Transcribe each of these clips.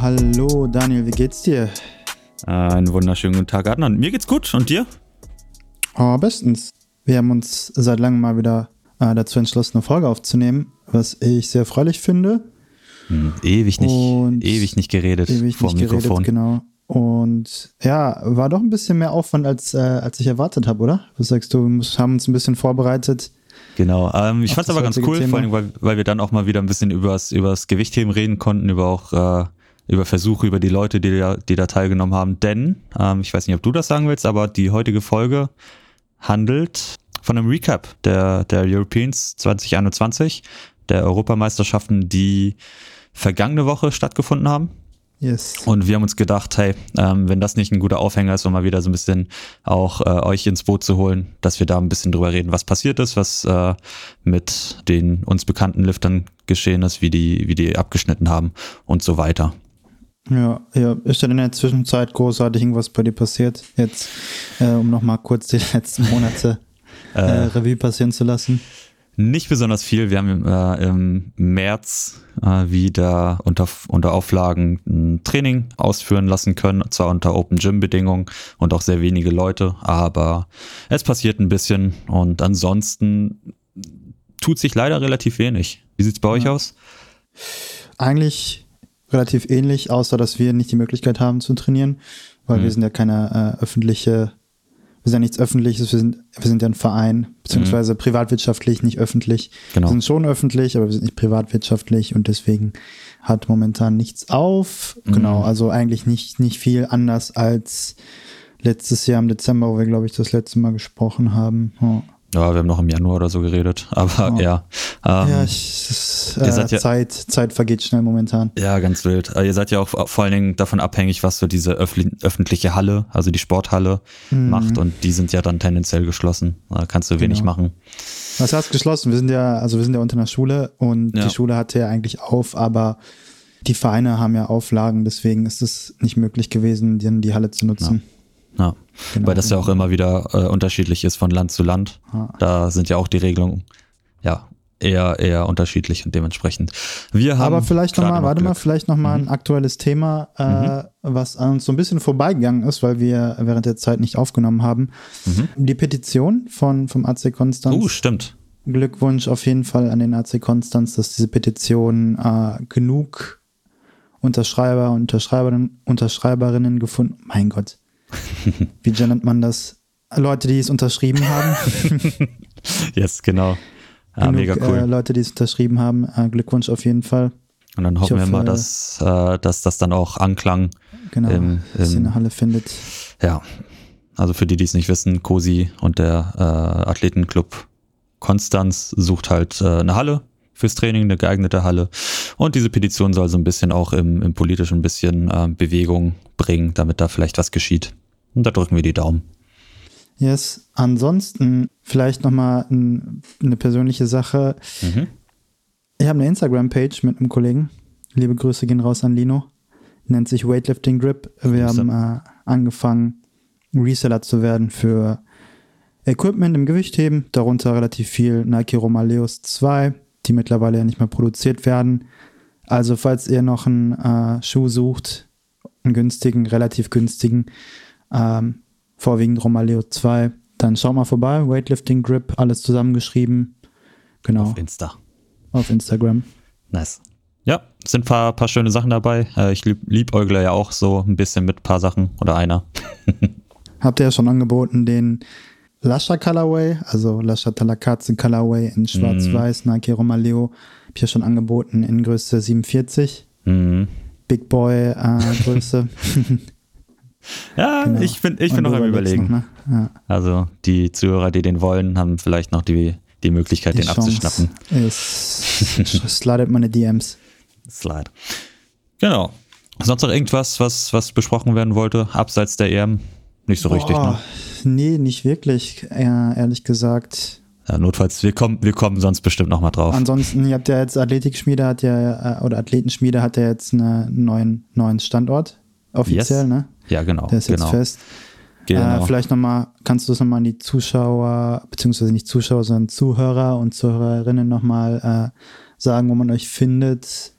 Hallo, Daniel, wie geht's dir? Äh, einen wunderschönen guten Tag, Adnan. Mir geht's gut und dir? Oh, bestens. Wir haben uns seit langem mal wieder äh, dazu entschlossen, eine Folge aufzunehmen, was ich sehr erfreulich finde. Hm, ewig nicht, Und ewig nicht geredet Ewig vor nicht dem Mikrofon. geredet, genau. Und ja, war doch ein bisschen mehr Aufwand, als, äh, als ich erwartet habe, oder? Was sagst du? Wir haben uns ein bisschen vorbereitet. Genau. Ähm, ich fand's das aber ganz cool, Thema. vor allem, weil, weil wir dann auch mal wieder ein bisschen übers, übers Gewichtheben reden konnten, über auch äh, über Versuche, über die Leute, die da, die da teilgenommen haben. Denn, ähm, ich weiß nicht, ob du das sagen willst, aber die heutige Folge handelt von einem Recap der, der Europeans 2021, der Europameisterschaften, die vergangene Woche stattgefunden haben. Yes. Und wir haben uns gedacht, hey, ähm, wenn das nicht ein guter Aufhänger ist, um mal wieder so ein bisschen auch äh, euch ins Boot zu holen, dass wir da ein bisschen drüber reden, was passiert ist, was äh, mit den uns bekannten Liftern geschehen ist, wie die, wie die abgeschnitten haben und so weiter. Ja, ja, ist denn in der Zwischenzeit großartig irgendwas bei dir passiert? Jetzt, äh, um nochmal kurz die letzten Monate äh, Revue passieren zu lassen. Nicht besonders viel. Wir haben äh, im März äh, wieder unter, unter Auflagen ein Training ausführen lassen können, zwar unter Open Gym Bedingungen und auch sehr wenige Leute, aber es passiert ein bisschen und ansonsten tut sich leider relativ wenig. Wie sieht's bei euch Ja. aus? Eigentlich relativ ähnlich, außer dass wir nicht die Möglichkeit haben zu trainieren, weil Mhm. wir sind ja keine äh, öffentliche, wir sind ja nichts öffentliches, wir sind, wir sind ja ein Verein, beziehungsweise privatwirtschaftlich, nicht öffentlich. Mhm. Genau. Wir sind schon öffentlich, aber wir sind nicht privatwirtschaftlich und deswegen hat momentan nichts auf. Mhm. Genau, also eigentlich nicht, nicht viel anders als letztes Jahr im Dezember, wo wir, glaube ich, das letzte Mal gesprochen haben. Ja, Ja, wir haben noch im Januar oder so geredet, aber Ja. ja. Ähm, ja ich, es, ihr äh, seid ja- Zeit, Zeit vergeht schnell momentan. Ja, ganz wild. Äh, Ihr seid ja auch vor allen Dingen davon abhängig, was so diese öffentliche Halle, also die Sporthalle, Mhm. macht und die sind ja dann tendenziell geschlossen. Da kannst du wenig Genau. machen. Was heißt geschlossen? Wir sind ja, also wir sind ja unter einer Schule und Ja. die Schule hatte ja eigentlich auf, aber die Vereine haben ja Auflagen, deswegen ist es nicht möglich gewesen, die, die Halle zu nutzen. Ja. Genau. Weil das ja auch immer wieder äh, unterschiedlich ist von Land zu Land. Ja. Da sind ja auch die Regelungen ja eher eher unterschiedlich und dementsprechend. Wir haben Aber vielleicht noch warte mal, vielleicht nochmal ein aktuelles Thema, äh, was an uns so ein bisschen vorbeigegangen ist, weil wir während der Zeit nicht aufgenommen haben. Die Petition von, vom AC Konstanz. Oh, stimmt. Glückwunsch auf jeden Fall an den AC Konstanz, dass diese Petition äh, genug Unterschreiber und Unterschreiberinnen, Unterschreiberinnen gefunden. Mein Gott. Wie nennt man das? Leute, die es unterschrieben haben. Yes, genau. Ja, genug, mega cool. Äh, Leute, die es unterschrieben haben. Äh, Glückwunsch auf jeden Fall. und dann hoffen wir hoffe, mal, dass äh, dass das dann auch anklang. Genau. Im- dass sie im- eine Halle findet. Ja, also für die, die es nicht wissen, Cosi und der äh, Athletenclub Konstanz sucht halt äh, eine Halle fürs Training, eine geeignete Halle. Und diese Petition soll so ein bisschen auch im, im politischen ein bisschen äh, Bewegung bringen, damit da vielleicht was geschieht. Und da drücken wir die Daumen. Yes. Ansonsten vielleicht nochmal ein, eine persönliche Sache. Mhm. Ich habe eine Instagram-Page mit einem Kollegen. Liebe Grüße gehen raus an Lino. Nennt sich Weightlifting Grip. Wir Grüße. haben äh, angefangen, Reseller zu werden für Equipment im Gewichtheben. Darunter relativ viel Nike Romaleos 2, die mittlerweile ja nicht mehr produziert werden. Also falls ihr noch einen äh, Schuh sucht, einen günstigen, relativ günstigen, ähm, vorwiegend Romaleo 2, dann schaut mal vorbei. Weightlifting Grip, alles zusammengeschrieben. Genau, Auf Insta. auf Instagram. Nice. Ja, sind ein paar, paar schöne Sachen dabei. Äh, ich lieb, liebäugle ja auch so ein bisschen mit ein paar Sachen oder einer. Habt ihr ja schon angeboten den Lasha Colorway, also Lasha Talakaze Colorway in schwarz-weiß, Nike Romaleo. Hab ich ja schon angeboten in Größe 47. Mhm. Big Boy äh, Größe. Ja, Genau. ich bin, ich bin noch am überlegen. Noch, ne? ja, Also die Zuhörer, die den wollen, haben vielleicht noch die, die Möglichkeit, die den abzuschnappen. Ist, slidet meine DMs. Slide. Genau. Sonst noch irgendwas, was, was besprochen werden wollte, abseits der EM? Nicht so richtig, Boah, ne? Nee, nicht wirklich, äh, ehrlich gesagt. Ja, notfalls, wir kommen, wir kommen sonst bestimmt noch mal drauf. Ansonsten, ihr habt ja jetzt Athletikschmiede hat ja, äh, oder Athletenschmiede hat ja jetzt einen neuen, neuen Standort. Offiziell, Yes. ne? ja, genau. Der ist genau. jetzt fest. genau. Äh, vielleicht nochmal, kannst du es nochmal an die Zuschauer, beziehungsweise nicht Zuschauer, sondern Zuhörer und Zuhörerinnen nochmal äh, sagen, wo man euch findet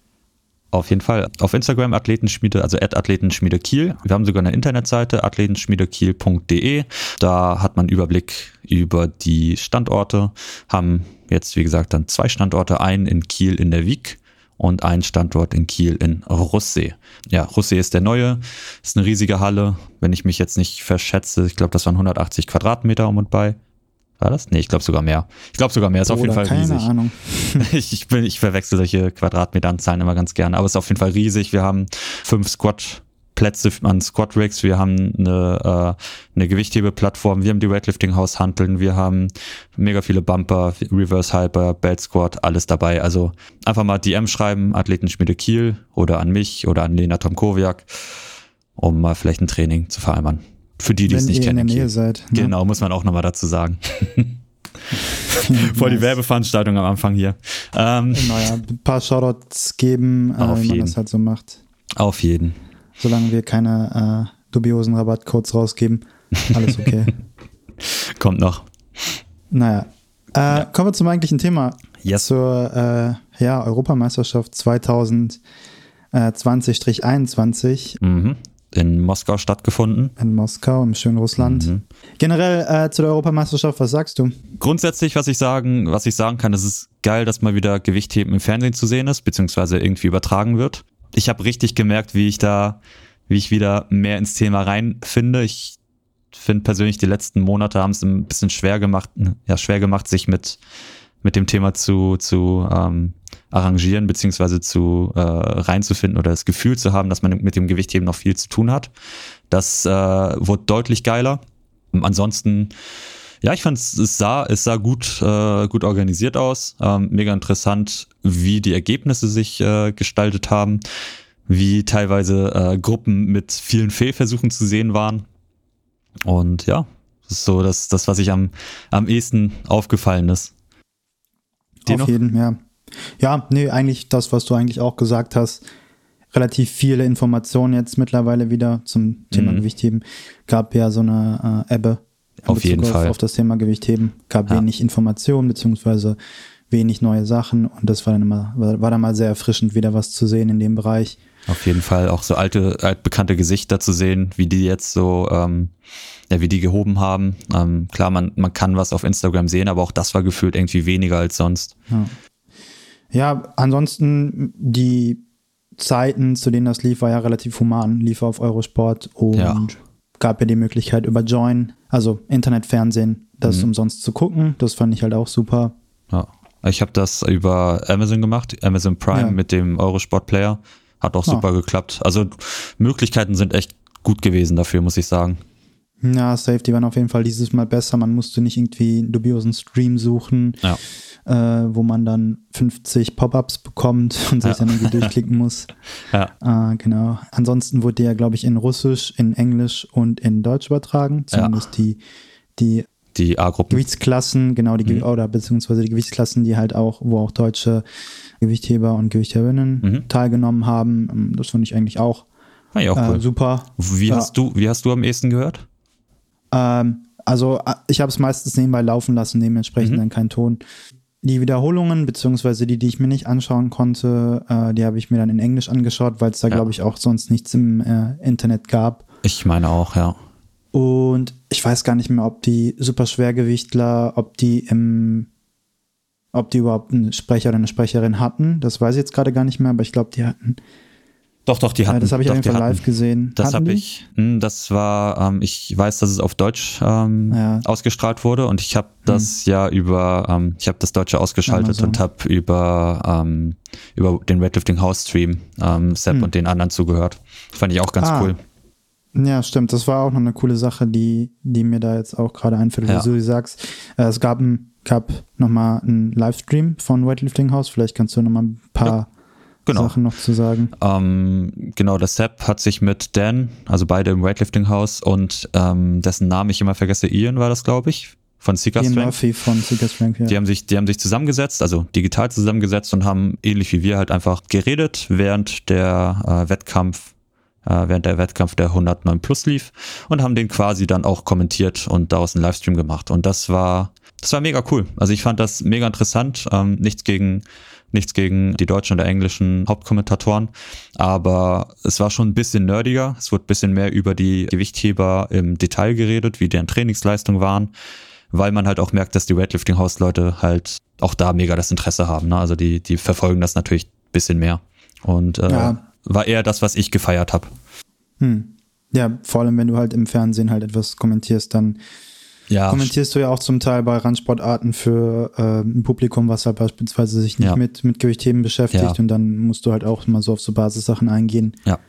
Auf jeden Fall. Auf Instagram Athletenschmiede, also Athletenschmiede Kiel. Wir haben sogar eine Internetseite athletenschmiedekiel.de. Da hat man Überblick über die Standorte. Haben jetzt, wie gesagt, dann zwei Standorte. Einen in Kiel in der Wieg und einen Standort in Kiel in Russee. Ja, Russee ist der neue. Ist eine riesige Halle. Wenn ich mich jetzt nicht verschätze, ich glaube, das waren 180 Quadratmeter um und bei. War das? Nee, ich glaube sogar mehr. Ich glaube sogar mehr. Ist Oder auf jeden Fall keine riesig. Ahnung. ich, ich, bin, ich verwechsel solche Quadratmeteranzahlen immer ganz gerne. Aber es ist auf jeden Fall riesig. Wir haben fünf Squat Plätze an Squat Rigs, wir haben eine, äh, eine Gewichthebeplattform, wir haben die Weightlifting Haushanteln, wir haben mega viele Bumper, Reverse Hyper, Belt Squat, alles dabei. Also einfach mal DM schreiben, Athletenschmiede Kiel oder an mich oder an Lena Tomkowiak, um mal vielleicht ein Training zu vereinbaren. Für die, die es nicht kennen. In der Nähe seid, ne? Genau, muss man auch nochmal dazu sagen. Voll die Werbeveranstaltung am Anfang hier. Ähm, naja, ein paar Shoutouts geben, äh, wie man das halt so macht. Auf jeden. Solange wir keine äh, dubiosen Rabattcodes rausgeben, alles okay. Kommt noch. Naja. Äh, ja. Kommen wir zum eigentlichen Thema. Yes. Zur äh, ja, Europameisterschaft 2020-21. Mhm in Moskau stattgefunden. In Moskau, im schönen Russland. Mhm. Generell äh, zu der Europameisterschaft, was sagst du? Grundsätzlich, was ich sagen, was ich sagen kann, es ist geil, dass mal wieder Gewichtheben im Fernsehen zu sehen ist, beziehungsweise irgendwie übertragen wird. Ich habe richtig gemerkt, wie ich da, wie ich wieder mehr ins Thema reinfinde. Ich finde persönlich, die letzten Monate haben es ein bisschen schwer gemacht, ja, schwer gemacht, sich mit, mit dem Thema zu, zu ähm, arrangieren, beziehungsweise zu äh, reinzufinden oder das Gefühl zu haben, dass man mit dem Gewichtheben noch viel zu tun hat. Das äh, wurde deutlich geiler. Ansonsten, ja, ich fand es sah, es sah gut, äh, gut organisiert aus. Ähm, mega interessant, wie die Ergebnisse sich äh, gestaltet haben, wie teilweise äh, Gruppen mit vielen Fehlversuchen zu sehen waren. Und ja, das ist so das, das was ich am, am ehesten aufgefallen ist. Auf jeden, ja. Ja, nee, eigentlich das, was du eigentlich auch gesagt hast. Relativ viele Informationen jetzt mittlerweile wieder zum Thema mhm. Gewichtheben. Gab ja so eine äh, Ebbe. Auf jeden auf, Fall. Auf das Thema Gewichtheben. Gab ja. wenig Informationen, beziehungsweise wenig neue Sachen. Und das war dann immer, war, war dann mal sehr erfrischend, wieder was zu sehen in dem Bereich. Auf jeden Fall auch so alte, altbekannte Gesichter zu sehen, wie die jetzt so, ähm, ja, wie die gehoben haben. Ähm, klar, man, man kann was auf Instagram sehen, aber auch das war gefühlt irgendwie weniger als sonst. Ja. Ja, ansonsten die Zeiten, zu denen das lief, war ja relativ human. Lief auf Eurosport und ja. gab ja die Möglichkeit über Join, also Internetfernsehen, das mhm. umsonst zu gucken. Das fand ich halt auch super. Ja. Ich habe das über Amazon gemacht, Amazon Prime ja. mit dem Eurosport Player. Hat auch super geklappt. Also Möglichkeiten sind echt gut gewesen dafür, muss ich sagen. Ja, Safety waren auf jeden Fall dieses Mal besser. Man musste nicht irgendwie einen dubiosen Stream suchen. Ja äh, wo man dann 50 Pop-ups bekommt und sich ja. dann irgendwie durchklicken muss. Ja. Äh, genau. Ansonsten wurde der, glaube ich, in Russisch, in Englisch und in Deutsch übertragen. Zumindest die, die die A-Gruppen. Gewichtsklassen, genau, die mhm. oder beziehungsweise die Gewichtsklassen, die halt auch, wo auch deutsche Gewichtheber und Gewichtheberinnen mhm. teilgenommen haben. Ähm, das fand ich eigentlich auch, ja, auch äh, cool. super. Wie hast du, wie hast du am ehesten gehört? Ähm, also äh, ich habe es meistens nebenbei laufen lassen, dementsprechend mhm. dann kein Ton die Wiederholungen, beziehungsweise die, die ich mir nicht anschauen konnte, äh, die habe ich mir dann in Englisch angeschaut, weil es da, ja. glaube ich, auch sonst nichts im äh, Internet gab. Ich meine auch, ja. Und ich weiß gar nicht mehr, ob die Superschwergewichtler, ob die im, ob die überhaupt einen Sprecher oder eine Sprecherin hatten. Das weiß ich jetzt gerade gar nicht mehr, aber ich glaube, die hatten doch, doch, die hatten. Ja, das habe ich doch, auf jeden Fall live gesehen. Das habe ich. Hm, das war, ähm, ich weiß, dass es auf Deutsch ähm, ja. ausgestrahlt wurde und ich habe das hm. ja über, ähm, ich habe das Deutsche ausgeschaltet Amazon. und habe über ähm, über den Weightlifting House Stream ähm, Sepp hm. und den anderen zugehört. Fand ich auch ganz ah. cool. Ja, stimmt. Das war auch noch eine coole Sache, die, die mir da jetzt auch gerade einfällt, ja. wie du sagst. Äh, es gab, ein, gab nochmal einen Livestream von Weightlifting House. Vielleicht kannst du nochmal ein paar ja genau. Sachen noch zu sagen. Ähm, genau, der Sepp hat sich mit Dan, also beide im Weightlifting House und ähm, dessen Namen ich immer vergesse, Ian war das, glaube ich, von Seeker Ian Strength. Murphy von Seeker Strength, ja. Die haben sich, die haben sich zusammengesetzt, also digital zusammengesetzt und haben ähnlich wie wir halt einfach geredet, während der äh, Wettkampf äh, während der Wettkampf der 109 Plus lief und haben den quasi dann auch kommentiert und daraus einen Livestream gemacht. Und das war, das war mega cool. Also ich fand das mega interessant. Ähm, nichts gegen Nichts gegen die deutschen oder englischen Hauptkommentatoren. Aber es war schon ein bisschen nerdiger. Es wurde ein bisschen mehr über die Gewichtheber im Detail geredet, wie deren Trainingsleistungen waren. Weil man halt auch merkt, dass die Weightlifting-Hausleute halt auch da mega das Interesse haben. Ne? Also die, die verfolgen das natürlich ein bisschen mehr. Und äh, ja. war eher das, was ich gefeiert habe. Hm. Ja, vor allem, wenn du halt im Fernsehen halt etwas kommentierst, dann ja. kommentierst du ja auch zum Teil bei Randsportarten für äh, ein Publikum, was halt beispielsweise sich nicht ja. mit, mit Gewichtheben beschäftigt ja. und dann musst du halt auch mal so auf so Basissachen eingehen. Ja.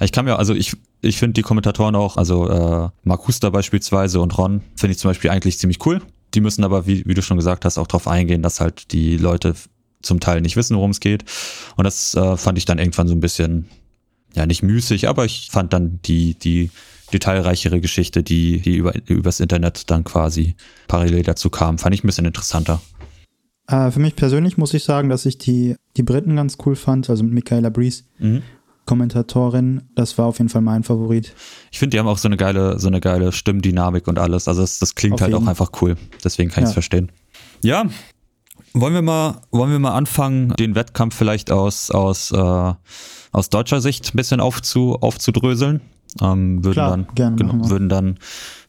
Ich kann mir, also ich, ich finde die Kommentatoren auch, also äh, Mark Huster beispielsweise und Ron, finde ich zum Beispiel eigentlich ziemlich cool. Die müssen aber, wie, wie du schon gesagt hast, auch darauf eingehen, dass halt die Leute zum Teil nicht wissen, worum es geht. Und das äh, fand ich dann irgendwann so ein bisschen, ja, nicht müßig, aber ich fand dann die, die detailreichere Geschichte, die, die über, übers Internet dann quasi parallel dazu kam, fand ich ein bisschen interessanter. Äh, für mich persönlich muss ich sagen, dass ich die, die Briten ganz cool fand, also mit Michaela Breeze. Mhm. Kommentatorin, das war auf jeden Fall mein Favorit. Ich finde, die haben auch so eine geile, so eine geile Stimmdynamik und alles. Also das, das klingt auf halt jeden. auch einfach cool. Deswegen kann ja. ich es verstehen. Ja, wollen wir mal, wollen wir mal anfangen, den Wettkampf vielleicht aus, aus, äh, aus deutscher Sicht ein bisschen aufzu, aufzudröseln? Ähm, würden, Klar, dann, genau, würden dann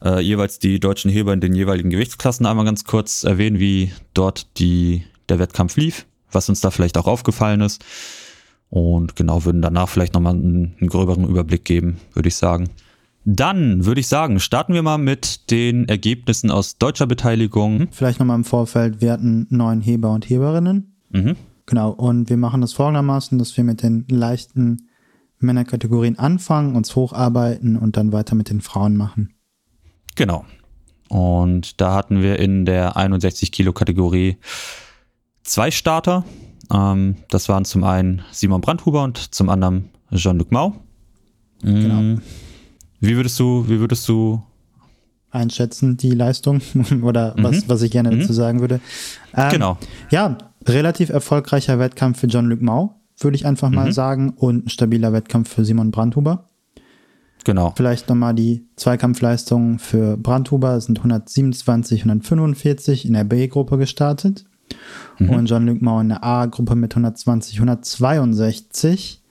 äh, jeweils die deutschen Heber in den jeweiligen Gewichtsklassen einmal ganz kurz erwähnen, wie dort die, der Wettkampf lief, was uns da vielleicht auch aufgefallen ist. Und genau, würden danach vielleicht nochmal einen, einen gröberen Überblick geben, würde ich sagen. Dann würde ich sagen, starten wir mal mit den Ergebnissen aus deutscher Beteiligung. Vielleicht nochmal im Vorfeld, wir hatten neun Heber und Heberinnen. Mhm. Genau, und wir machen das folgendermaßen, dass wir mit den leichten Männerkategorien anfangen, uns hocharbeiten und dann weiter mit den Frauen machen. Genau. Und da hatten wir in der 61 Kilo Kategorie zwei Starter. Ähm, das waren zum einen Simon Brandhuber und zum anderen Jean-Luc Mau. Genau. Mm. Wie würdest du, wie würdest du einschätzen, die Leistung oder mhm. was, was ich gerne mhm. dazu sagen würde? Ähm, genau. Ja, relativ erfolgreicher Wettkampf für Jean-Luc Mau würde ich einfach mal mhm. sagen, und ein stabiler Wettkampf für Simon Brandhuber. Genau. Vielleicht nochmal die Zweikampfleistungen für Brandhuber sind 127, 145 in der B-Gruppe gestartet. Mhm. Und Jean-Luc Mau in der A-Gruppe mit 120, 162.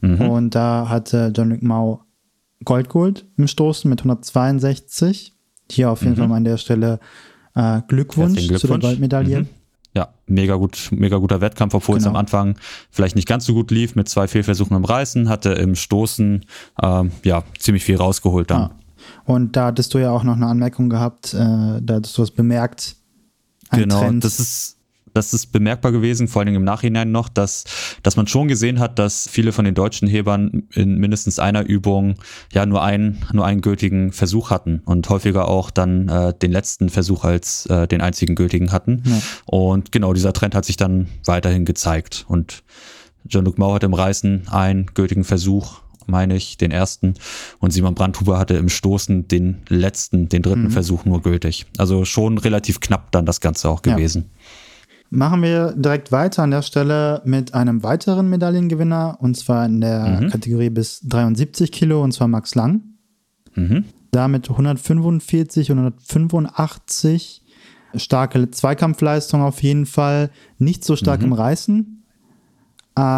Mhm. Und da hatte Jean-Luc Mau Gold geholt im Stoßen mit 162. Hier auf jeden mhm. Fall mal an der Stelle äh, Glückwunsch, Glückwunsch, zu der Goldmedaille. Ja, mega gut, mega guter Wettkampf, obwohl genau. es am Anfang vielleicht nicht ganz so gut lief mit zwei Fehlversuchen im Reißen, hatte im Stoßen ähm, ja ziemlich viel rausgeholt dann. Ja. Und da hattest du ja auch noch eine Anmerkung gehabt, äh, da hattest du was bemerkt. Genau, Trend. das ist das ist bemerkbar gewesen, vor allen Dingen im Nachhinein noch, dass, dass man schon gesehen hat, dass viele von den deutschen Hebern in mindestens einer Übung ja nur einen, nur einen gültigen Versuch hatten und häufiger auch dann äh, den letzten Versuch als äh, den einzigen gültigen hatten. Ja. Und genau dieser Trend hat sich dann weiterhin gezeigt. Und Jean-Luc Mau hatte im Reißen einen gültigen Versuch meine ich, den ersten. Und Simon Brandhuber hatte im Stoßen den letzten, den dritten mhm. Versuch nur gültig. Also schon relativ knapp dann das Ganze auch gewesen. Ja. Machen wir direkt weiter an der Stelle mit einem weiteren Medaillengewinner und zwar in der mhm. Kategorie bis 73 Kilo und zwar Max Lang. Mhm. Damit 145 und 185 starke Zweikampfleistung auf jeden Fall. Nicht so stark mhm. im Reißen.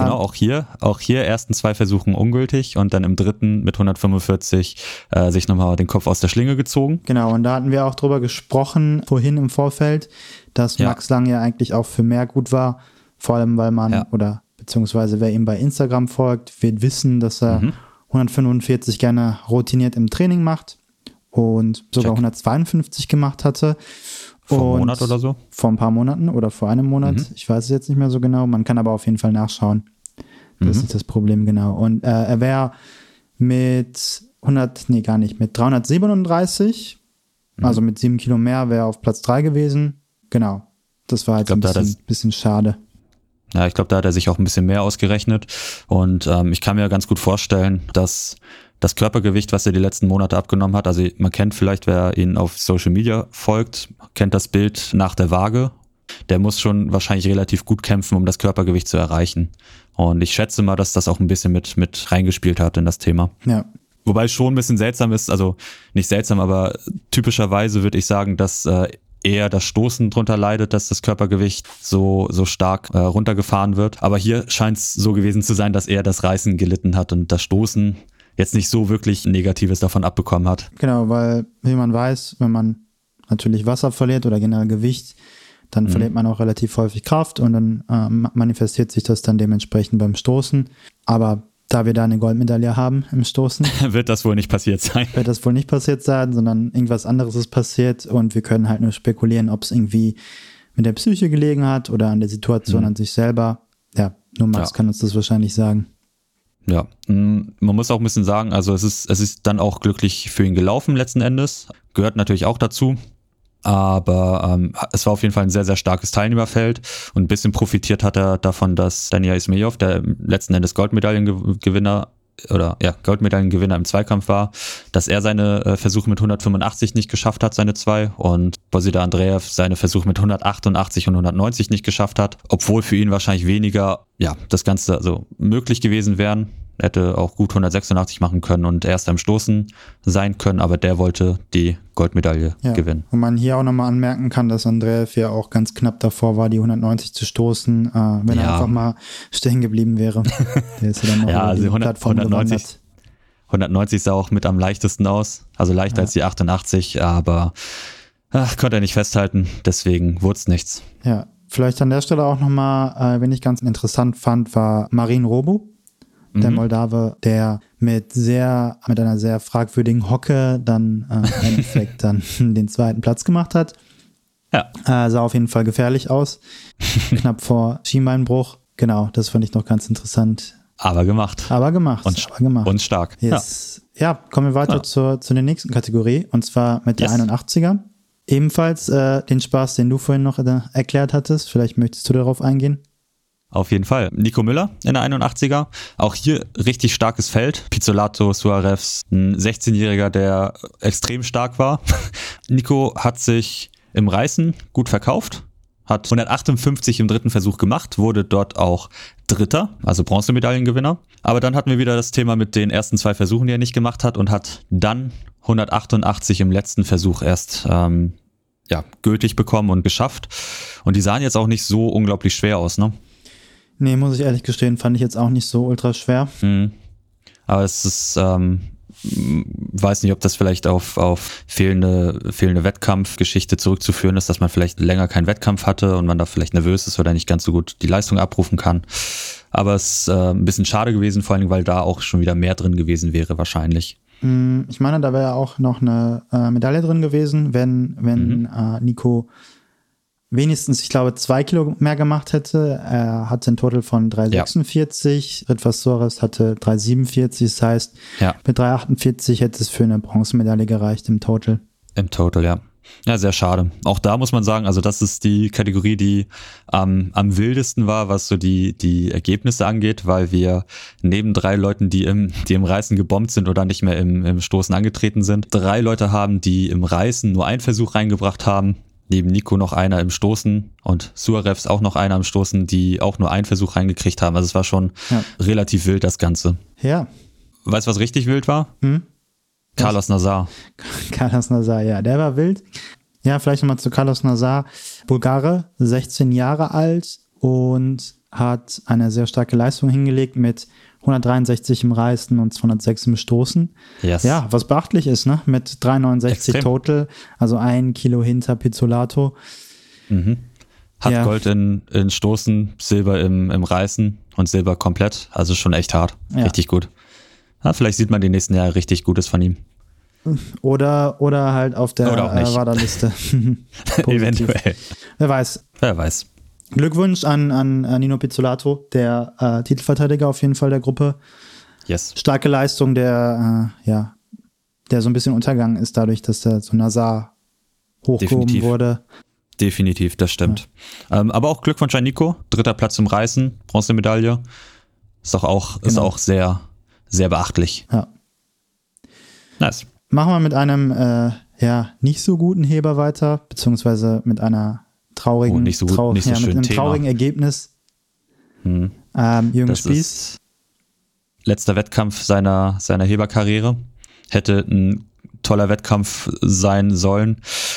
Genau, auch hier, auch hier ersten zwei Versuchen ungültig und dann im dritten mit 145 äh, sich nochmal den Kopf aus der Schlinge gezogen. Genau, und da hatten wir auch drüber gesprochen, vorhin im Vorfeld, dass ja. Max Lang ja eigentlich auch für mehr gut war. Vor allem, weil man, ja. oder beziehungsweise wer ihm bei Instagram folgt, wird wissen, dass er mhm. 145 gerne routiniert im Training macht und sogar Check. 152 gemacht hatte. Vor einem Monat oder so? Vor ein paar Monaten oder vor einem Monat. Mhm. Ich weiß es jetzt nicht mehr so genau. Man kann aber auf jeden Fall nachschauen. Das mhm. ist das Problem, genau. Und äh, er wäre mit 100, nee, gar nicht, mit 337, mhm. also mit sieben Kilo mehr, wäre auf Platz 3 gewesen. Genau. Das war halt glaub, ein bisschen, bisschen schade. Ja, ich glaube, da hat er sich auch ein bisschen mehr ausgerechnet. Und ähm, ich kann mir ganz gut vorstellen, dass das Körpergewicht, was er die letzten Monate abgenommen hat. Also man kennt vielleicht, wer ihn auf Social Media folgt, kennt das Bild nach der Waage. Der muss schon wahrscheinlich relativ gut kämpfen, um das Körpergewicht zu erreichen. Und ich schätze mal, dass das auch ein bisschen mit, mit reingespielt hat in das Thema. Ja. Wobei es schon ein bisschen seltsam ist, also nicht seltsam, aber typischerweise würde ich sagen, dass äh, eher das Stoßen drunter leidet, dass das Körpergewicht so, so stark äh, runtergefahren wird. Aber hier scheint es so gewesen zu sein, dass er das Reißen gelitten hat und das Stoßen jetzt nicht so wirklich Negatives davon abbekommen hat. Genau, weil, wie man weiß, wenn man natürlich Wasser verliert oder generell Gewicht, dann mhm. verliert man auch relativ häufig Kraft und dann äh, manifestiert sich das dann dementsprechend beim Stoßen. Aber da wir da eine Goldmedaille haben im Stoßen. wird das wohl nicht passiert sein. Wird das wohl nicht passiert sein, sondern irgendwas anderes ist passiert und wir können halt nur spekulieren, ob es irgendwie mit der Psyche gelegen hat oder an der Situation mhm. an sich selber. Ja, nur Max ja. kann uns das wahrscheinlich sagen. Ja, mm, man muss auch ein bisschen sagen, also es ist, es ist dann auch glücklich für ihn gelaufen letzten Endes. Gehört natürlich auch dazu. Aber ähm, es war auf jeden Fall ein sehr, sehr starkes Teilnehmerfeld und ein bisschen profitiert hat er davon, dass Daniel Ismailov, der letzten Endes Goldmedaillengewinner oder ja, Goldmedaillengewinner im Zweikampf war, dass er seine äh, Versuche mit 185 nicht geschafft hat, seine zwei, und Bosida Andreev seine Versuche mit 188 und 190 nicht geschafft hat, obwohl für ihn wahrscheinlich weniger, ja, das Ganze also möglich gewesen wären hätte auch gut 186 machen können und erst am Stoßen sein können, aber der wollte die Goldmedaille ja. gewinnen. Und man hier auch nochmal anmerken kann, dass Andreev ja auch ganz knapp davor war, die 190 zu stoßen, äh, wenn ja. er einfach mal stehen geblieben wäre. Der ist ja dann noch ja, also 100, 190, 190 sah auch mit am leichtesten aus, also leichter ja. als die 88, aber ach, konnte er nicht festhalten, deswegen wurde es nichts. Ja, vielleicht an der Stelle auch nochmal, äh, wenn ich ganz interessant fand, war Marin Robo der mhm. Moldave, der mit sehr, mit einer sehr fragwürdigen Hocke dann äh, im Endeffekt dann den zweiten Platz gemacht hat. Ja. Äh, sah auf jeden Fall gefährlich aus. Knapp vor Schienbeinbruch. Genau, das fand ich noch ganz interessant. Aber gemacht. Aber gemacht. Und, aber gemacht. und stark. Yes. Ja. ja. kommen wir weiter ja. zur, zu der nächsten Kategorie und zwar mit der yes. 81er. Ebenfalls äh, den Spaß, den du vorhin noch äh, erklärt hattest. Vielleicht möchtest du darauf eingehen. Auf jeden Fall. Nico Müller in der 81er. Auch hier richtig starkes Feld. Pizzolato, Suarez, ein 16-Jähriger, der extrem stark war. Nico hat sich im Reißen gut verkauft, hat 158 im dritten Versuch gemacht, wurde dort auch Dritter, also Bronzemedaillengewinner. Aber dann hatten wir wieder das Thema mit den ersten zwei Versuchen, die er nicht gemacht hat und hat dann 188 im letzten Versuch erst ähm, ja, gültig bekommen und geschafft. Und die sahen jetzt auch nicht so unglaublich schwer aus, ne? Nee, muss ich ehrlich gestehen, fand ich jetzt auch nicht so ultra schwer. Mhm. Aber es ist, ähm, weiß nicht, ob das vielleicht auf, auf fehlende, fehlende Wettkampfgeschichte zurückzuführen ist, dass man vielleicht länger keinen Wettkampf hatte und man da vielleicht nervös ist oder nicht ganz so gut die Leistung abrufen kann. Aber es ist äh, ein bisschen schade gewesen, vor allem, weil da auch schon wieder mehr drin gewesen wäre, wahrscheinlich. Mm, ich meine, da wäre auch noch eine äh, Medaille drin gewesen, wenn, wenn mhm. äh, Nico wenigstens, ich glaube, zwei Kilo mehr gemacht hätte. Er hatte ein Total von 346. Ja. Soares hatte 347. Das heißt, ja. mit 348 hätte es für eine Bronzemedaille gereicht im Total. Im Total, ja. Ja, sehr schade. Auch da muss man sagen, also das ist die Kategorie, die ähm, am wildesten war, was so die, die Ergebnisse angeht, weil wir neben drei Leuten, die im, die im Reißen gebombt sind oder nicht mehr im, im Stoßen angetreten sind, drei Leute haben, die im Reißen nur einen Versuch reingebracht haben neben Nico noch einer im Stoßen und Suarevs auch noch einer im Stoßen, die auch nur einen Versuch reingekriegt haben. Also es war schon ja. relativ wild, das Ganze. Ja. Weißt du, was richtig wild war? Hm? Carlos Nazar. Carlos Nazar, ja, der war wild. Ja, vielleicht nochmal zu Carlos Nazar. Bulgare, 16 Jahre alt und hat eine sehr starke Leistung hingelegt mit 163 im Reißen und 206 im Stoßen. Yes. Ja, was beachtlich ist, ne? Mit 369 Extrem. Total, also ein Kilo hinter Pizzolato. Mhm. Hat ja. Gold in, in Stoßen, Silber im, im Reißen und Silber komplett. Also schon echt hart. Ja. Richtig gut. Ja, vielleicht sieht man die nächsten Jahre richtig Gutes von ihm. Oder, oder halt auf der äh, Waderliste. Eventuell. Wer weiß. Wer weiß. Glückwunsch an, an, an Nino Pizzolato, der äh, Titelverteidiger auf jeden Fall der Gruppe. Yes. Starke Leistung, der, äh, ja, der so ein bisschen untergegangen ist, dadurch, dass der so Nazar hochgehoben Definitiv. wurde. Definitiv, das stimmt. Ja. Ähm, aber auch Glückwunsch an Nico, dritter Platz im Reißen, Bronzemedaille. Ist doch auch, genau. ist auch sehr, sehr beachtlich. Ja. Nice. Machen wir mit einem äh, ja, nicht so guten Heber weiter, beziehungsweise mit einer traurigen, oh, nicht so, gut, trau nicht so ja, mit einem Thema. traurigen Ergebnis. Hm. Ähm, Jürgen Spieß. Letzter Wettkampf seiner, seiner Heberkarriere. Hätte ein toller Wettkampf sein sollen.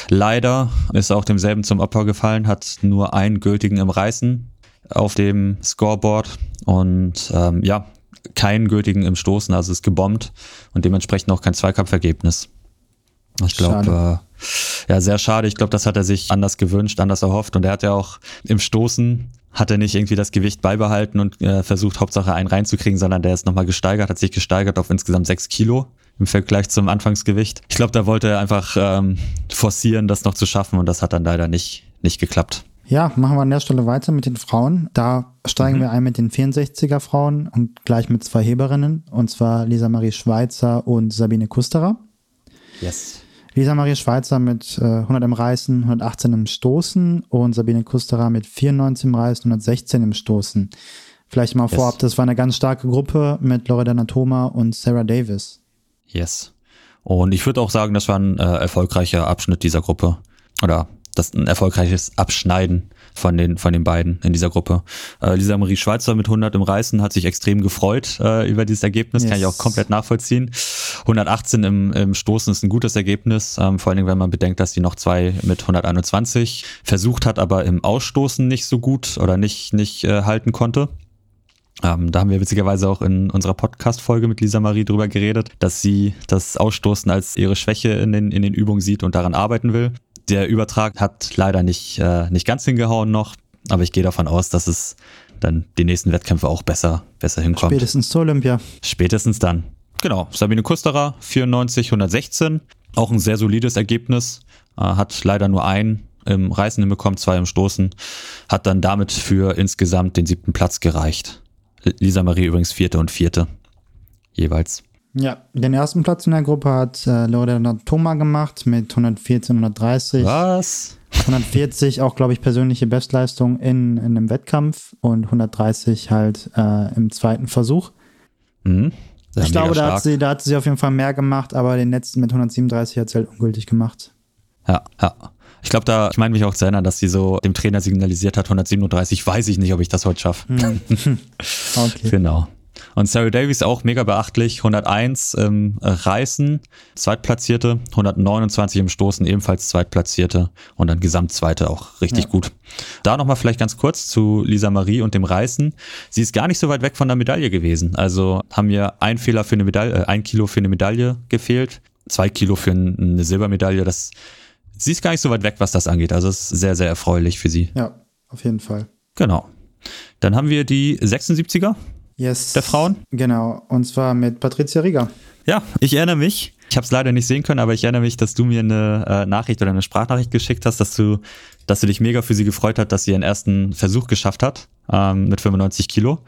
Leider ist auch demselben zum Opfer gefallen, hat nur einen gültigen im Reißen auf dem Scoreboard und ähm, ja, keinen gültigen im Stoßen, also ist gebombt und dementsprechend auch kein Zweikampfergebnis. Ich glaube, äh, ja, sehr schade. Ich glaube, das hat er sich anders gewünscht, anders erhofft und er hat ja auch im Stoßen hat er nicht irgendwie das Gewicht beibehalten und äh, versucht, Hauptsache einen reinzukriegen, sondern der ist nochmal gesteigert, hat sich gesteigert auf insgesamt sechs Kilo im Vergleich zum Anfangsgewicht. Ich glaube, da wollte er einfach ähm, forcieren, das noch zu schaffen und das hat dann leider nicht, nicht geklappt. Ja, machen wir an der Stelle weiter mit den Frauen. Da steigen mhm. wir ein mit den 64er Frauen und gleich mit zwei Heberinnen, und zwar Lisa Marie Schweizer und Sabine Kusterer. Yes. Lisa Marie Schweizer mit äh, 100 im Reißen, 118 im Stoßen und Sabine Kusterer mit 94 im Reißen, 116 im Stoßen. Vielleicht mal yes. vorab, das war eine ganz starke Gruppe mit Loredana Thoma und Sarah Davis. Yes. Und ich würde auch sagen, das war ein äh, erfolgreicher Abschnitt dieser Gruppe. Oder das ein erfolgreiches Abschneiden von den, von den beiden in dieser Gruppe. Äh, Lisa Marie Schweizer mit 100 im Reißen hat sich extrem gefreut äh, über dieses Ergebnis, yes. kann ich auch komplett nachvollziehen. 118 im, im Stoßen ist ein gutes Ergebnis, ähm, vor allen Dingen, wenn man bedenkt, dass sie noch zwei mit 121 versucht hat, aber im Ausstoßen nicht so gut oder nicht, nicht äh, halten konnte. Ähm, da haben wir witzigerweise auch in unserer Podcast-Folge mit Lisa Marie drüber geredet, dass sie das Ausstoßen als ihre Schwäche in den, in den Übungen sieht und daran arbeiten will. Der Übertrag hat leider nicht, äh, nicht ganz hingehauen noch, aber ich gehe davon aus, dass es dann die nächsten Wettkämpfe auch besser, besser hinkommt. Spätestens zur Olympia. Spätestens dann. Genau. Sabine Kusterer, 94, 116. Auch ein sehr solides Ergebnis. Äh, hat leider nur ein im Reißen hinbekommen, zwei im Stoßen. Hat dann damit für insgesamt den siebten Platz gereicht. Lisa Marie übrigens vierte und vierte. Jeweils. Ja, den ersten Platz in der Gruppe hat äh, Lorena Thoma gemacht mit 114, 130. Was? 140 auch, glaube ich, persönliche Bestleistung in, in einem Wettkampf und 130 halt äh, im zweiten Versuch. Mhm. Ich glaube, da hat, sie, da hat sie auf jeden Fall mehr gemacht, aber den letzten mit 137 hat sie halt ungültig gemacht. Ja, ja. Ich glaube, da, ich meine mich auch zu erinnern, dass sie so dem Trainer signalisiert hat, 137, weiß ich nicht, ob ich das heute schaffe. Hm. okay. Genau. Und Sarah Davies auch mega beachtlich, 101 im Reißen, Zweitplatzierte, 129 im Stoßen, ebenfalls Zweitplatzierte und dann Gesamtzweite auch richtig ja. gut. Da nochmal vielleicht ganz kurz zu Lisa Marie und dem Reißen. Sie ist gar nicht so weit weg von der Medaille gewesen. Also haben mir ein Fehler für eine Medaille, äh, ein Kilo für eine Medaille gefehlt, zwei Kilo für eine Silbermedaille. Das, sie ist gar nicht so weit weg, was das angeht. Also es ist sehr, sehr erfreulich für sie. Ja, auf jeden Fall. Genau. Dann haben wir die 76er yes. der Frauen. Genau, und zwar mit Patricia Rieger. Ja, ich erinnere mich. Ich habe es leider nicht sehen können, aber ich erinnere mich, dass du mir eine äh, Nachricht oder eine Sprachnachricht geschickt hast, dass du, dass du dich mega für sie gefreut hast, dass sie ihren ersten Versuch geschafft hat ähm, mit 95 Kilo.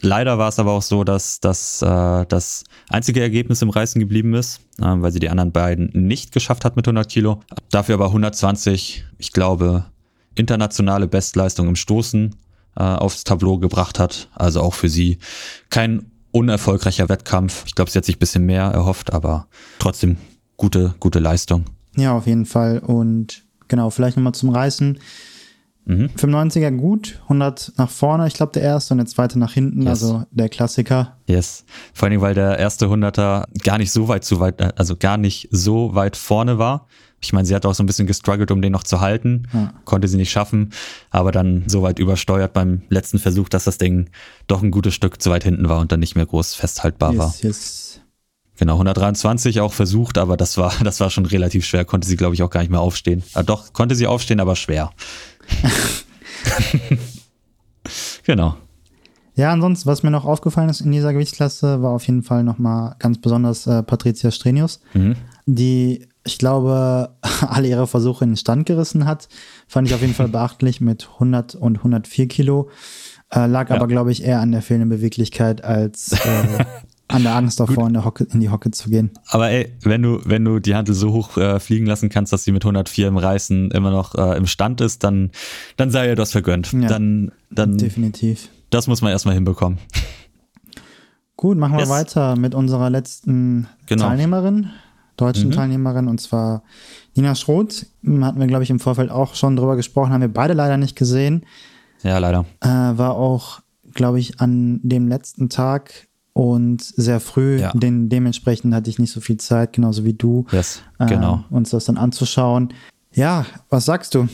Leider war es aber auch so, dass das äh, das einzige Ergebnis im Reißen geblieben ist, äh, weil sie die anderen beiden nicht geschafft hat mit 100 Kilo. Dafür aber 120, ich glaube, internationale Bestleistung im Stoßen äh, aufs Tableau gebracht hat. Also auch für sie kein unerfolgreicher Wettkampf. Ich glaube, sie hat sich ein bisschen mehr erhofft, aber trotzdem gute, gute Leistung. Ja, auf jeden Fall. Und genau, vielleicht nochmal zum Reißen. Mhm. 95er gut, 100 nach vorne, ich glaube der erste und der zweite nach hinten, yes. also der Klassiker. Yes, vor allen Dingen, weil der erste 100er gar nicht so weit zu weit, äh, also gar nicht so weit vorne war. Ich meine, sie hat auch so ein bisschen gestruggelt, um den noch zu halten. Ja. Konnte sie nicht schaffen, aber dann so weit übersteuert beim letzten Versuch, dass das Ding doch ein gutes Stück zu weit hinten war und dann nicht mehr groß festhaltbar yes, war. Yes. Genau, 123 auch versucht, aber das war, das war schon relativ schwer. Konnte sie, glaube ich, auch gar nicht mehr aufstehen. Ah, doch, konnte sie aufstehen, aber schwer. genau. Ja, ansonsten, was mir noch aufgefallen ist in dieser Gewichtsklasse, war auf jeden Fall nochmal ganz besonders äh, Patricia Strenius, mhm. die ich glaube, alle ihre Versuche in den Stand gerissen hat. Fand ich auf jeden Fall beachtlich mit 100 und 104 Kilo. Äh, lag ja. aber, glaube ich, eher an der fehlenden Beweglichkeit als äh, an der Angst davor, in, Hocke, in, die Hocke zu gehen. Aber ey, wenn du, wenn du die Handel so hoch äh, fliegen lassen kannst, dass sie mit 104 im Reißen immer noch äh, im Stand ist, dann, dann sei ihr das vergönnt. Ja, dann, dann, definitiv. Das muss man erstmal hinbekommen. Gut, machen wir yes. weiter mit unserer letzten genau. Teilnehmerin deutschen mhm. Teilnehmerin, und zwar Nina Schroth. Hatten wir, glaube ich, im Vorfeld auch schon drüber gesprochen, haben wir beide leider nicht gesehen. Ja, leider. Äh, war auch, glaube ich, an dem letzten Tag und sehr früh. Ja. Den, dementsprechend hatte ich nicht so viel Zeit, genauso wie du, Yes, äh, genau. uns das dann anzuschauen. Ja, was sagst du?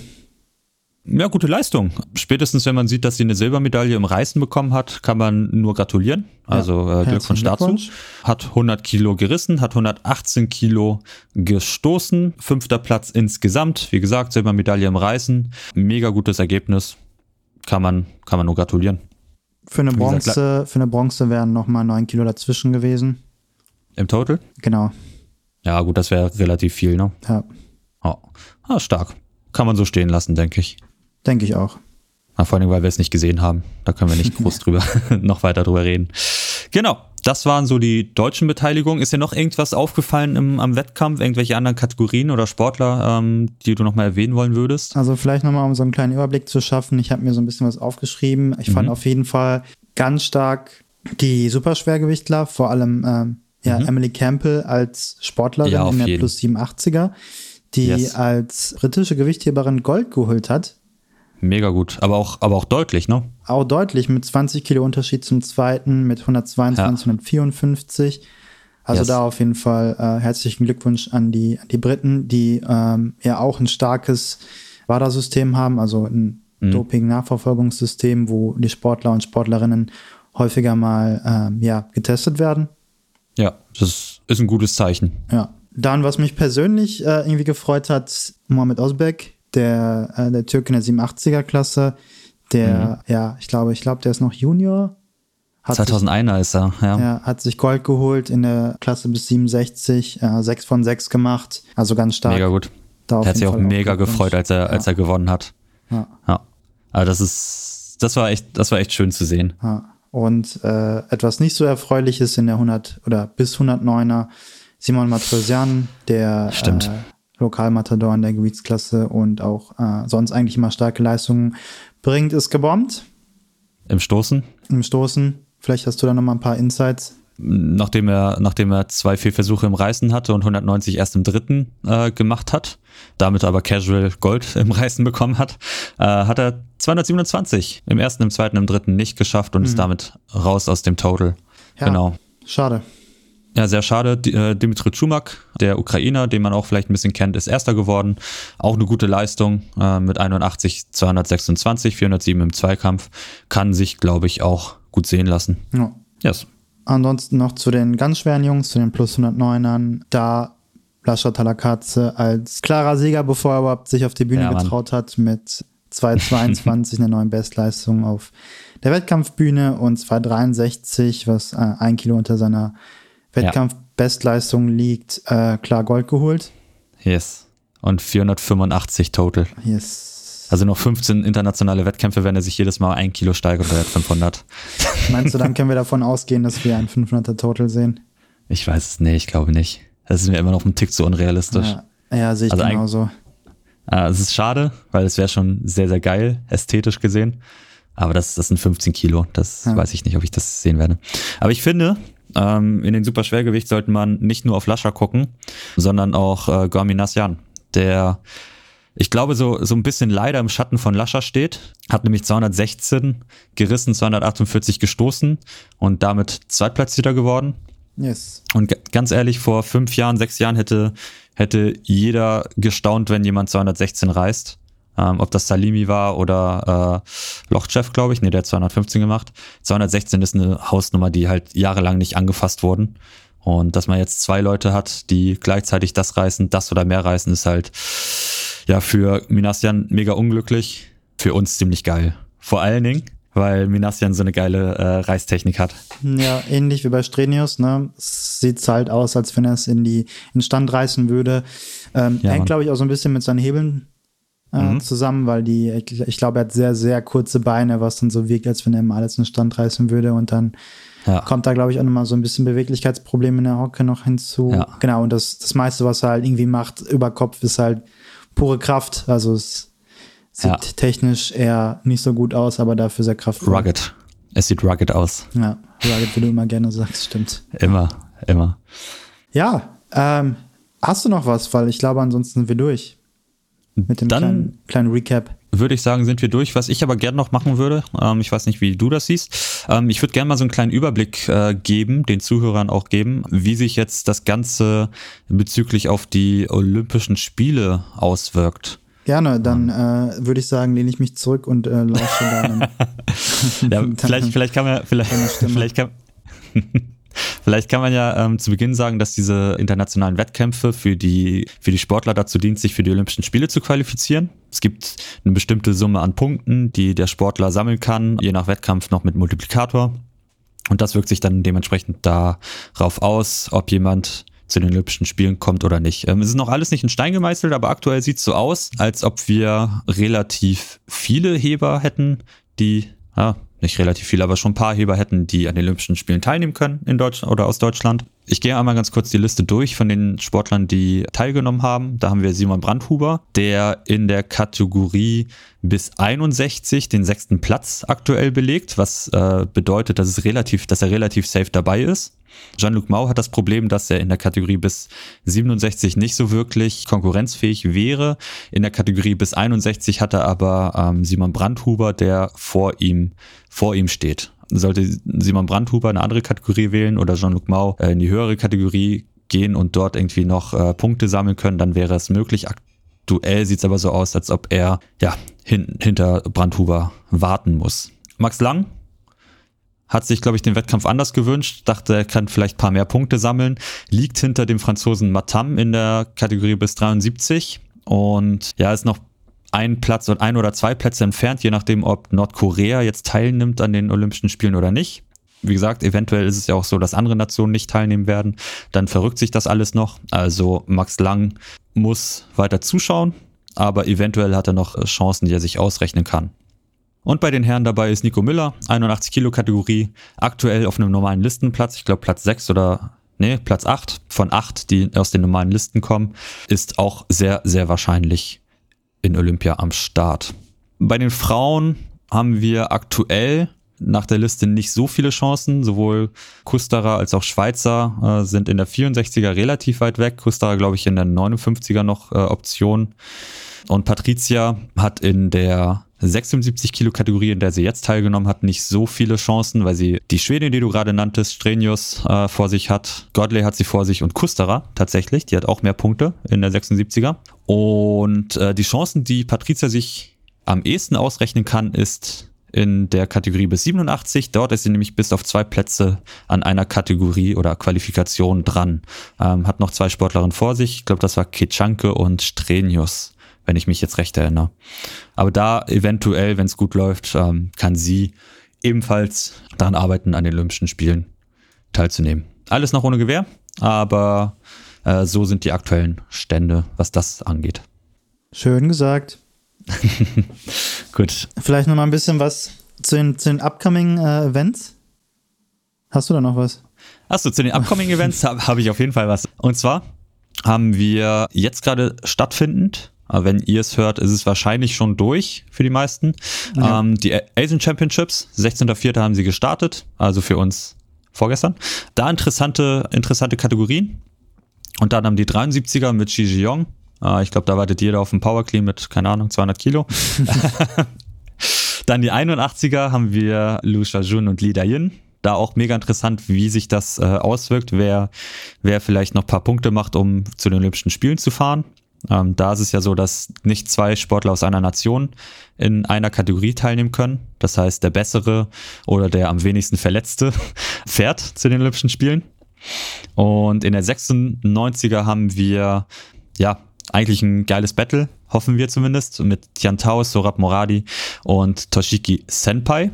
Ja, gute Leistung. Spätestens, wenn man sieht, dass sie eine Silbermedaille im Reißen bekommen hat, kann man nur gratulieren. Also äh, herzlichen Glückwunsch dazu. Hat 100 Kilo gerissen, hat 118 Kilo gestoßen. Fünfter Platz insgesamt. Wie gesagt, Silbermedaille im Reißen. Mega gutes Ergebnis. Kann man, kann man nur gratulieren. Für eine Wie gesagt, Bronze, für eine Bronze wären nochmal 9 Kilo dazwischen gewesen. Im Total? Genau. Ja, gut, das wäre relativ viel, ne? Ja, Oh. Ah, stark. Kann man so stehen lassen, denke ich. Denke ich auch. Na, vor allem, weil wir es nicht gesehen haben. Da können wir nicht groß drüber, noch weiter drüber reden. Genau. Das waren so die deutschen Beteiligungen. Ist dir noch irgendwas aufgefallen im, am Wettkampf? Irgendwelche anderen Kategorien oder Sportler, ähm, die du nochmal erwähnen wollen würdest? Also vielleicht nochmal, um so einen kleinen Überblick zu schaffen. Ich habe mir so ein bisschen was aufgeschrieben. Ich fand Mhm. auf jeden Fall ganz stark die Superschwergewichtler, vor allem ähm, ja, Mhm. Emily Campbell als Sportlerin Ja, in der jeden. Plus 87er, die Yes. als britische Gewichtheberin Gold geholt hat. Mega gut. Aber auch, aber auch deutlich, ne? Auch deutlich mit 20 Kilo Unterschied zum zweiten, mit 122, 154. Also Yes. da auf jeden Fall äh, herzlichen Glückwunsch an die, an die Briten, die ähm, ja auch ein starkes WADA-System haben, also ein Mhm. Doping-Nachverfolgungssystem, wo die Sportler und Sportlerinnen häufiger mal ähm, ja, getestet werden. Ja, das ist ein gutes Zeichen. Ja. Dann, was mich persönlich äh, irgendwie gefreut hat, Mohamed Özbek, der, äh, der Türke in der 87er-Klasse, der, ja, ich glaube, ich glaube, der ist noch Junior. Hat sich 2001er ist er, ja. Er hat sich Gold geholt in der Klasse bis 67, äh, 6 von 6 gemacht. Also ganz stark. Mega gut. Da Er hat sich auch Fall mega Glückwunsch. gefreut, als er, als er gewonnen hat. Ja, Ja. Aber das ist, das war echt, das war echt schön zu sehen. ja. Und äh, etwas nicht so erfreuliches in der 100 oder bis 109er Simon Matrosian, der Stimmt. Äh, Lokalmatador in der Gewichtsklasse und auch äh, sonst eigentlich immer starke Leistungen bringt, ist gebombt Im Stoßen, im Stoßen. Vielleicht hast du da noch mal ein paar Insights. nachdem er, nachdem er zwei Fehlversuche im Reißen hatte und 190 erst im dritten äh, gemacht hat, damit aber Casual Gold im Reißen bekommen hat, äh, hat er 227 im ersten, im zweiten, im dritten nicht geschafft und ist damit raus aus dem Total. Ja. Genau. Schade. Ja, sehr schade. Äh, Dimitri Chumak, der Ukrainer, den man auch vielleicht ein bisschen kennt, ist Erster geworden. Auch eine gute Leistung äh, mit 81, 226, 407 im Zweikampf. Kann sich, glaube ich, auch gut sehen lassen. Ja. Yes. Ansonsten noch zu den ganz schweren Jungs, zu den Plus 109ern. Da Lascha Talakaze als klarer Sieger, bevor er überhaupt sich auf die Bühne Ja, getraut hat, mit 2,22 eine neue Bestleistung auf der Wettkampfbühne und 2,63, was äh, ein Kilo unter seiner Wettkampfbestleistung liegt, äh, klar Gold geholt. Yes. Und 485 total. Yes. Also noch 15 internationale Wettkämpfe, wenn er sich jedes Mal ein Kilo steigert oder 500. Meinst du, dann können wir davon ausgehen, dass wir ein 500er Total sehen? Ich weiß es nicht, ich glaube nicht. Das ist mir immer noch ein Tick zu unrealistisch. Ja, ja sehe ich Also genauso. Äh, es ist schade, weil es wäre schon sehr, sehr geil, ästhetisch gesehen. Aber das, das sind 15 Kilo. Das Ja. weiß ich nicht, ob ich das sehen werde. Aber ich finde, ähm, in den Superschwergewicht sollte man nicht nur auf Lascher gucken, sondern auch äh, Gormi Nasyan, der ich glaube, so, so ein bisschen leider im Schatten von Lascher steht. Hat nämlich 216 gerissen, 248 gestoßen und damit Zweitplatzierter geworden. Yes. Und ganz ehrlich, vor fünf Jahren, sechs Jahren hätte, hätte jeder gestaunt, wenn jemand 216 reißt. Ähm, ob das Salimi war oder äh, Lochchev, glaube ich. Nee, der hat 215 gemacht. 216 ist eine Hausnummer, die halt jahrelang nicht angefasst wurden. Und dass man jetzt zwei Leute hat, die gleichzeitig das reißen, das oder mehr reißen, ist halt ja für Minasian mega unglücklich. Für uns ziemlich geil. Vor allen Dingen, weil Minasian so eine geile äh, Reißtechnik hat. Ja, ähnlich wie bei Strenius, ne? Es sieht halt aus, als wenn er es in die in den Stand reißen würde. Ähm, Ja, hängt, glaube ich, auch so ein bisschen mit seinen Hebeln äh, Mhm. zusammen, weil die, ich, ich glaube, er hat sehr, sehr kurze Beine, was dann so wirkt, als wenn er mal alles in den Stand reißen würde und dann Ja. kommt da, glaube ich, auch nochmal so ein bisschen Beweglichkeitsproblem in der Hocke noch hinzu. Ja. Genau, und das, das meiste, was er halt irgendwie macht über Kopf, ist halt pure Kraft. Also es sieht Ja. technisch eher nicht so gut aus, aber dafür sehr kraftvoll. Rugged. Es sieht rugged aus. Ja, rugged, wie du immer gerne sagst, stimmt. Immer, immer. Ja, ähm, hast du noch was? Weil ich glaube, ansonsten sind wir durch. Mit dem Dann- kleinen, kleinen Recap. würde ich sagen, sind wir durch. Was ich aber gerne noch machen würde, ähm, ich weiß nicht, wie du das siehst, ähm, ich würde gerne mal so einen kleinen Überblick äh, geben, den Zuhörern auch geben, wie sich jetzt das Ganze bezüglich auf die Olympischen Spiele auswirkt. Gerne, dann äh, würde ich sagen, lehne ich mich zurück und äh, lausche dann. ja, vielleicht, vielleicht kann man, vielleicht, vielleicht kann, Vielleicht kann man ja ähm, zu Beginn sagen, dass diese internationalen Wettkämpfe für die, für die Sportler dazu dient, sich für die Olympischen Spiele zu qualifizieren. Es gibt eine bestimmte Summe an Punkten, die der Sportler sammeln kann, je nach Wettkampf noch mit Multiplikator. Und das wirkt sich dann dementsprechend darauf aus, ob jemand zu den Olympischen Spielen kommt oder nicht. Ähm, es ist noch alles nicht in Stein gemeißelt, aber aktuell sieht es so aus, als ob wir relativ viele Heber hätten, die ja, nicht relativ viele, aber schon ein paar Heber hätten, die an den Olympischen Spielen teilnehmen können in Deutschland oder aus Deutschland. Ich gehe einmal ganz kurz die Liste durch von den Sportlern, die teilgenommen haben. Da haben wir Simon Brandhuber, der in der Kategorie bis 61 den sechsten Platz aktuell belegt, was äh, bedeutet, dass es relativ, dass er relativ safe dabei ist. Jean-Luc Mau hat das Problem, dass er in der Kategorie bis 67 nicht so wirklich konkurrenzfähig wäre. In der Kategorie bis 61 hat er aber ähm, Simon Brandhuber, der vor ihm, vor ihm steht. Sollte Simon Brandhuber eine andere Kategorie wählen oder Jean-Luc Mau äh, in die höhere Kategorie gehen und dort irgendwie noch äh, Punkte sammeln können, dann wäre es möglich. Aktuell sieht es aber so aus, als ob er ja hin, hinter Brandhuber warten muss. Max Lang hat sich, glaube ich, den Wettkampf anders gewünscht, dachte, er kann vielleicht paar mehr Punkte sammeln, liegt hinter dem Franzosen Matam in der Kategorie bis 73 und ja, ist noch ein Platz und ein oder zwei Plätze entfernt, je nachdem, ob Nordkorea jetzt teilnimmt an den Olympischen Spielen oder nicht. Wie gesagt, eventuell ist es ja auch so, dass andere Nationen nicht teilnehmen werden. Dann verrückt sich das alles noch. Also Max Lang muss weiter zuschauen, aber eventuell hat er noch Chancen, die er sich ausrechnen kann. Und bei den Herren dabei ist Nico Müller, 81 Kilo Kategorie, aktuell auf einem normalen Listenplatz, ich glaube Platz 6 oder nee, Platz 8 von 8, die aus den normalen Listen kommen, ist auch sehr, sehr wahrscheinlich in Olympia am Start. Bei den Frauen haben wir aktuell nach der Liste nicht so viele Chancen. Sowohl Kusterer als auch Schweizer äh, sind in der 64er relativ weit weg. Kusterer, glaube ich, in der 59er noch äh, Option. Und Patricia hat in der 76 Kilo Kategorie, in der sie jetzt teilgenommen hat, nicht so viele Chancen, weil sie die Schwedin, die du gerade nanntest, Strenius äh, vor sich hat, Godley hat sie vor sich und Kusterer tatsächlich, die hat auch mehr Punkte in der 76er. Und äh, die Chancen, die Patricia sich am ehesten ausrechnen kann, ist in der Kategorie bis 87. Dort ist sie nämlich bis auf zwei Plätze an einer Kategorie oder Qualifikation dran. Ähm, hat noch zwei Sportlerinnen vor sich. Ich glaube, das war Kechanke und Strenius wenn ich mich jetzt recht erinnere. Aber da eventuell, wenn es gut läuft, ähm, kann sie ebenfalls daran arbeiten, an den Olympischen Spielen teilzunehmen. Alles noch ohne Gewehr, aber äh, so sind die aktuellen Stände, was das angeht. Schön gesagt. Gut. Vielleicht noch mal ein bisschen was zu den, zu den upcoming äh, Events. Hast du da noch was? Achso, zu den upcoming Events habe hab ich auf jeden Fall was. Und zwar haben wir jetzt gerade stattfindend wenn ihr es hört, ist es wahrscheinlich schon durch für die meisten. Ja. Ähm, die Asian Championships, 16.04. haben sie gestartet, also für uns vorgestern. Da interessante, interessante Kategorien. Und dann haben die 73er mit Xi Jiong. Äh, ich glaube, da wartet jeder auf einen Power Clean mit, keine Ahnung, 200 Kilo. dann die 81er haben wir Lu Shajun und Li Dayin. Da auch mega interessant, wie sich das äh, auswirkt, wer, wer vielleicht noch ein paar Punkte macht, um zu den Olympischen Spielen zu fahren. Ähm, da ist es ja so, dass nicht zwei Sportler aus einer Nation in einer Kategorie teilnehmen können. Das heißt, der bessere oder der am wenigsten Verletzte fährt zu den Olympischen Spielen. Und in der 96er haben wir, ja, eigentlich ein geiles Battle, hoffen wir zumindest, mit Tian Tao, Sorab Moradi und Toshiki Senpai.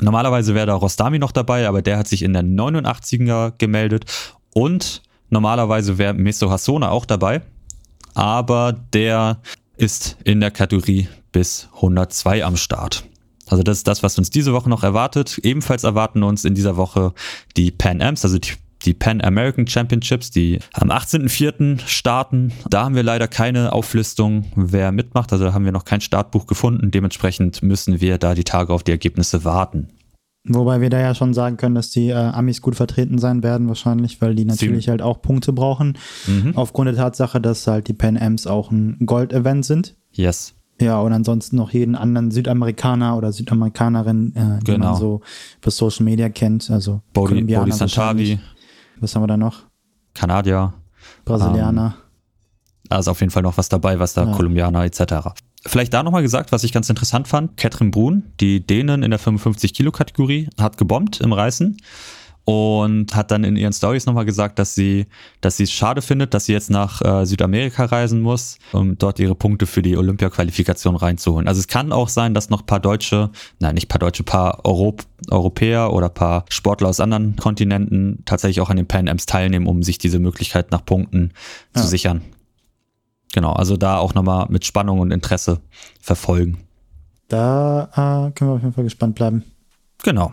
Normalerweise wäre da Rostami noch dabei, aber der hat sich in der 89er gemeldet und normalerweise wäre Meso Hasona auch dabei, aber der ist in der Kategorie bis 102 am Start. Also das ist das, was uns diese Woche noch erwartet. Ebenfalls erwarten uns in dieser Woche die Pan Ams, also die, die Pan American Championships, die am 18.04. starten. Da haben wir leider keine Auflistung, wer mitmacht. Also da haben wir noch kein Startbuch gefunden. Dementsprechend müssen wir da die Tage auf die Ergebnisse warten. Wobei wir da ja schon sagen können, dass die äh, Amis gut vertreten sein werden, wahrscheinlich, weil die natürlich Sie halt auch Punkte brauchen. Mhm. Aufgrund der Tatsache, dass halt die Pan Ams auch ein Gold-Event sind. Yes. Ja, und ansonsten noch jeden anderen Südamerikaner oder Südamerikanerin, äh, die Genau. man so über Social Media kennt. Also Kolumbianer Bodhi Santavi. Was haben wir da noch? Kanadier. Brasilianer. Also auf jeden Fall noch was dabei, was da Ja. Kolumbianer etc. Vielleicht da nochmal gesagt, was ich ganz interessant fand. Katrin Brun, die Dänen in der 55-Kilo-Kategorie, hat gebombt im Reißen und hat dann in ihren Stories nochmal gesagt, dass sie, dass sie es schade findet, dass sie jetzt nach äh, Südamerika reisen muss, um dort ihre Punkte für die Olympia-Qualifikation reinzuholen. Also es kann auch sein, dass noch paar Deutsche, nein, nicht paar Deutsche, paar Europ Europäer oder paar Sportler aus anderen Kontinenten tatsächlich auch an den Pan Ams teilnehmen, um sich diese Möglichkeit nach Punkten Ja. zu sichern. Genau, also da auch nochmal mit Spannung und Interesse verfolgen. Da äh, können wir auf jeden Fall gespannt bleiben. Genau.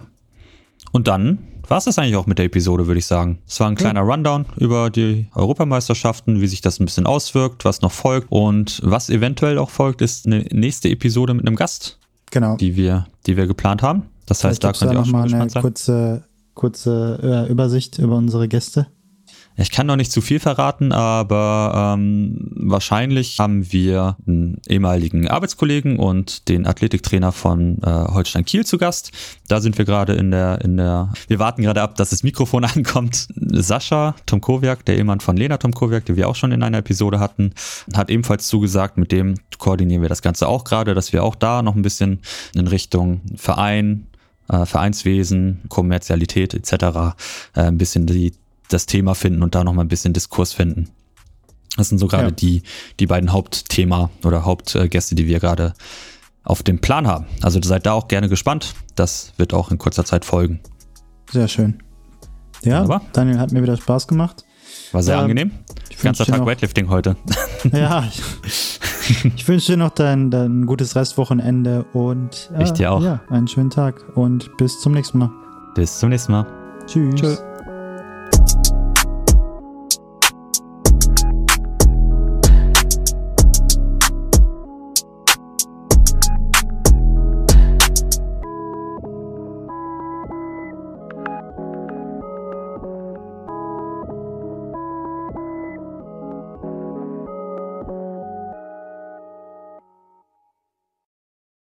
Und dann war es das eigentlich auch mit der Episode, würde ich sagen. Es war ein kleiner Rundown über die Europameisterschaften, wie sich das ein bisschen auswirkt, was noch folgt und was eventuell auch folgt, ist eine nächste Episode mit einem Gast, Genau. die wir, die wir geplant haben. Das heißt, da gibt's könnt ihr auch schon mal eine gespannt sein. kurze, kurze äh, Übersicht über unsere Gäste. Ich kann noch nicht zu viel verraten, aber ähm, wahrscheinlich haben wir einen ehemaligen Arbeitskollegen und den Athletiktrainer von äh, Holstein Kiel zu Gast. Da sind wir gerade in der, in der, wir warten gerade ab, dass das Mikrofon ankommt. Sascha Tomkowiak, der Ehemann von Lena Tomkowiak, den wir auch schon in einer Episode hatten, hat ebenfalls zugesagt. Mit dem koordinieren wir das Ganze auch gerade, dass wir auch da noch ein bisschen in Richtung Verein, äh, Vereinswesen, Kommerzialität etc. Äh, ein bisschen die, das Thema finden und da noch mal ein bisschen Diskurs finden. Das sind so gerade Ja. die, die beiden Hauptthema oder Hauptgäste, die wir gerade auf dem Plan haben. Also seid da auch gerne gespannt. Das wird auch in kurzer Zeit folgen. Sehr schön. Ja, Wunderbar. Daniel hat mir wieder Spaß gemacht. War sehr Ja, angenehm. Ich Ganzer Tag noch, Weightlifting heute. Ja, ich, ich wünsche dir noch dein, dein gutes Restwochenende und äh, Ich dir auch. Ja, einen schönen Tag und bis zum nächsten Mal. Bis zum nächsten Mal. Tschüss. Tschö.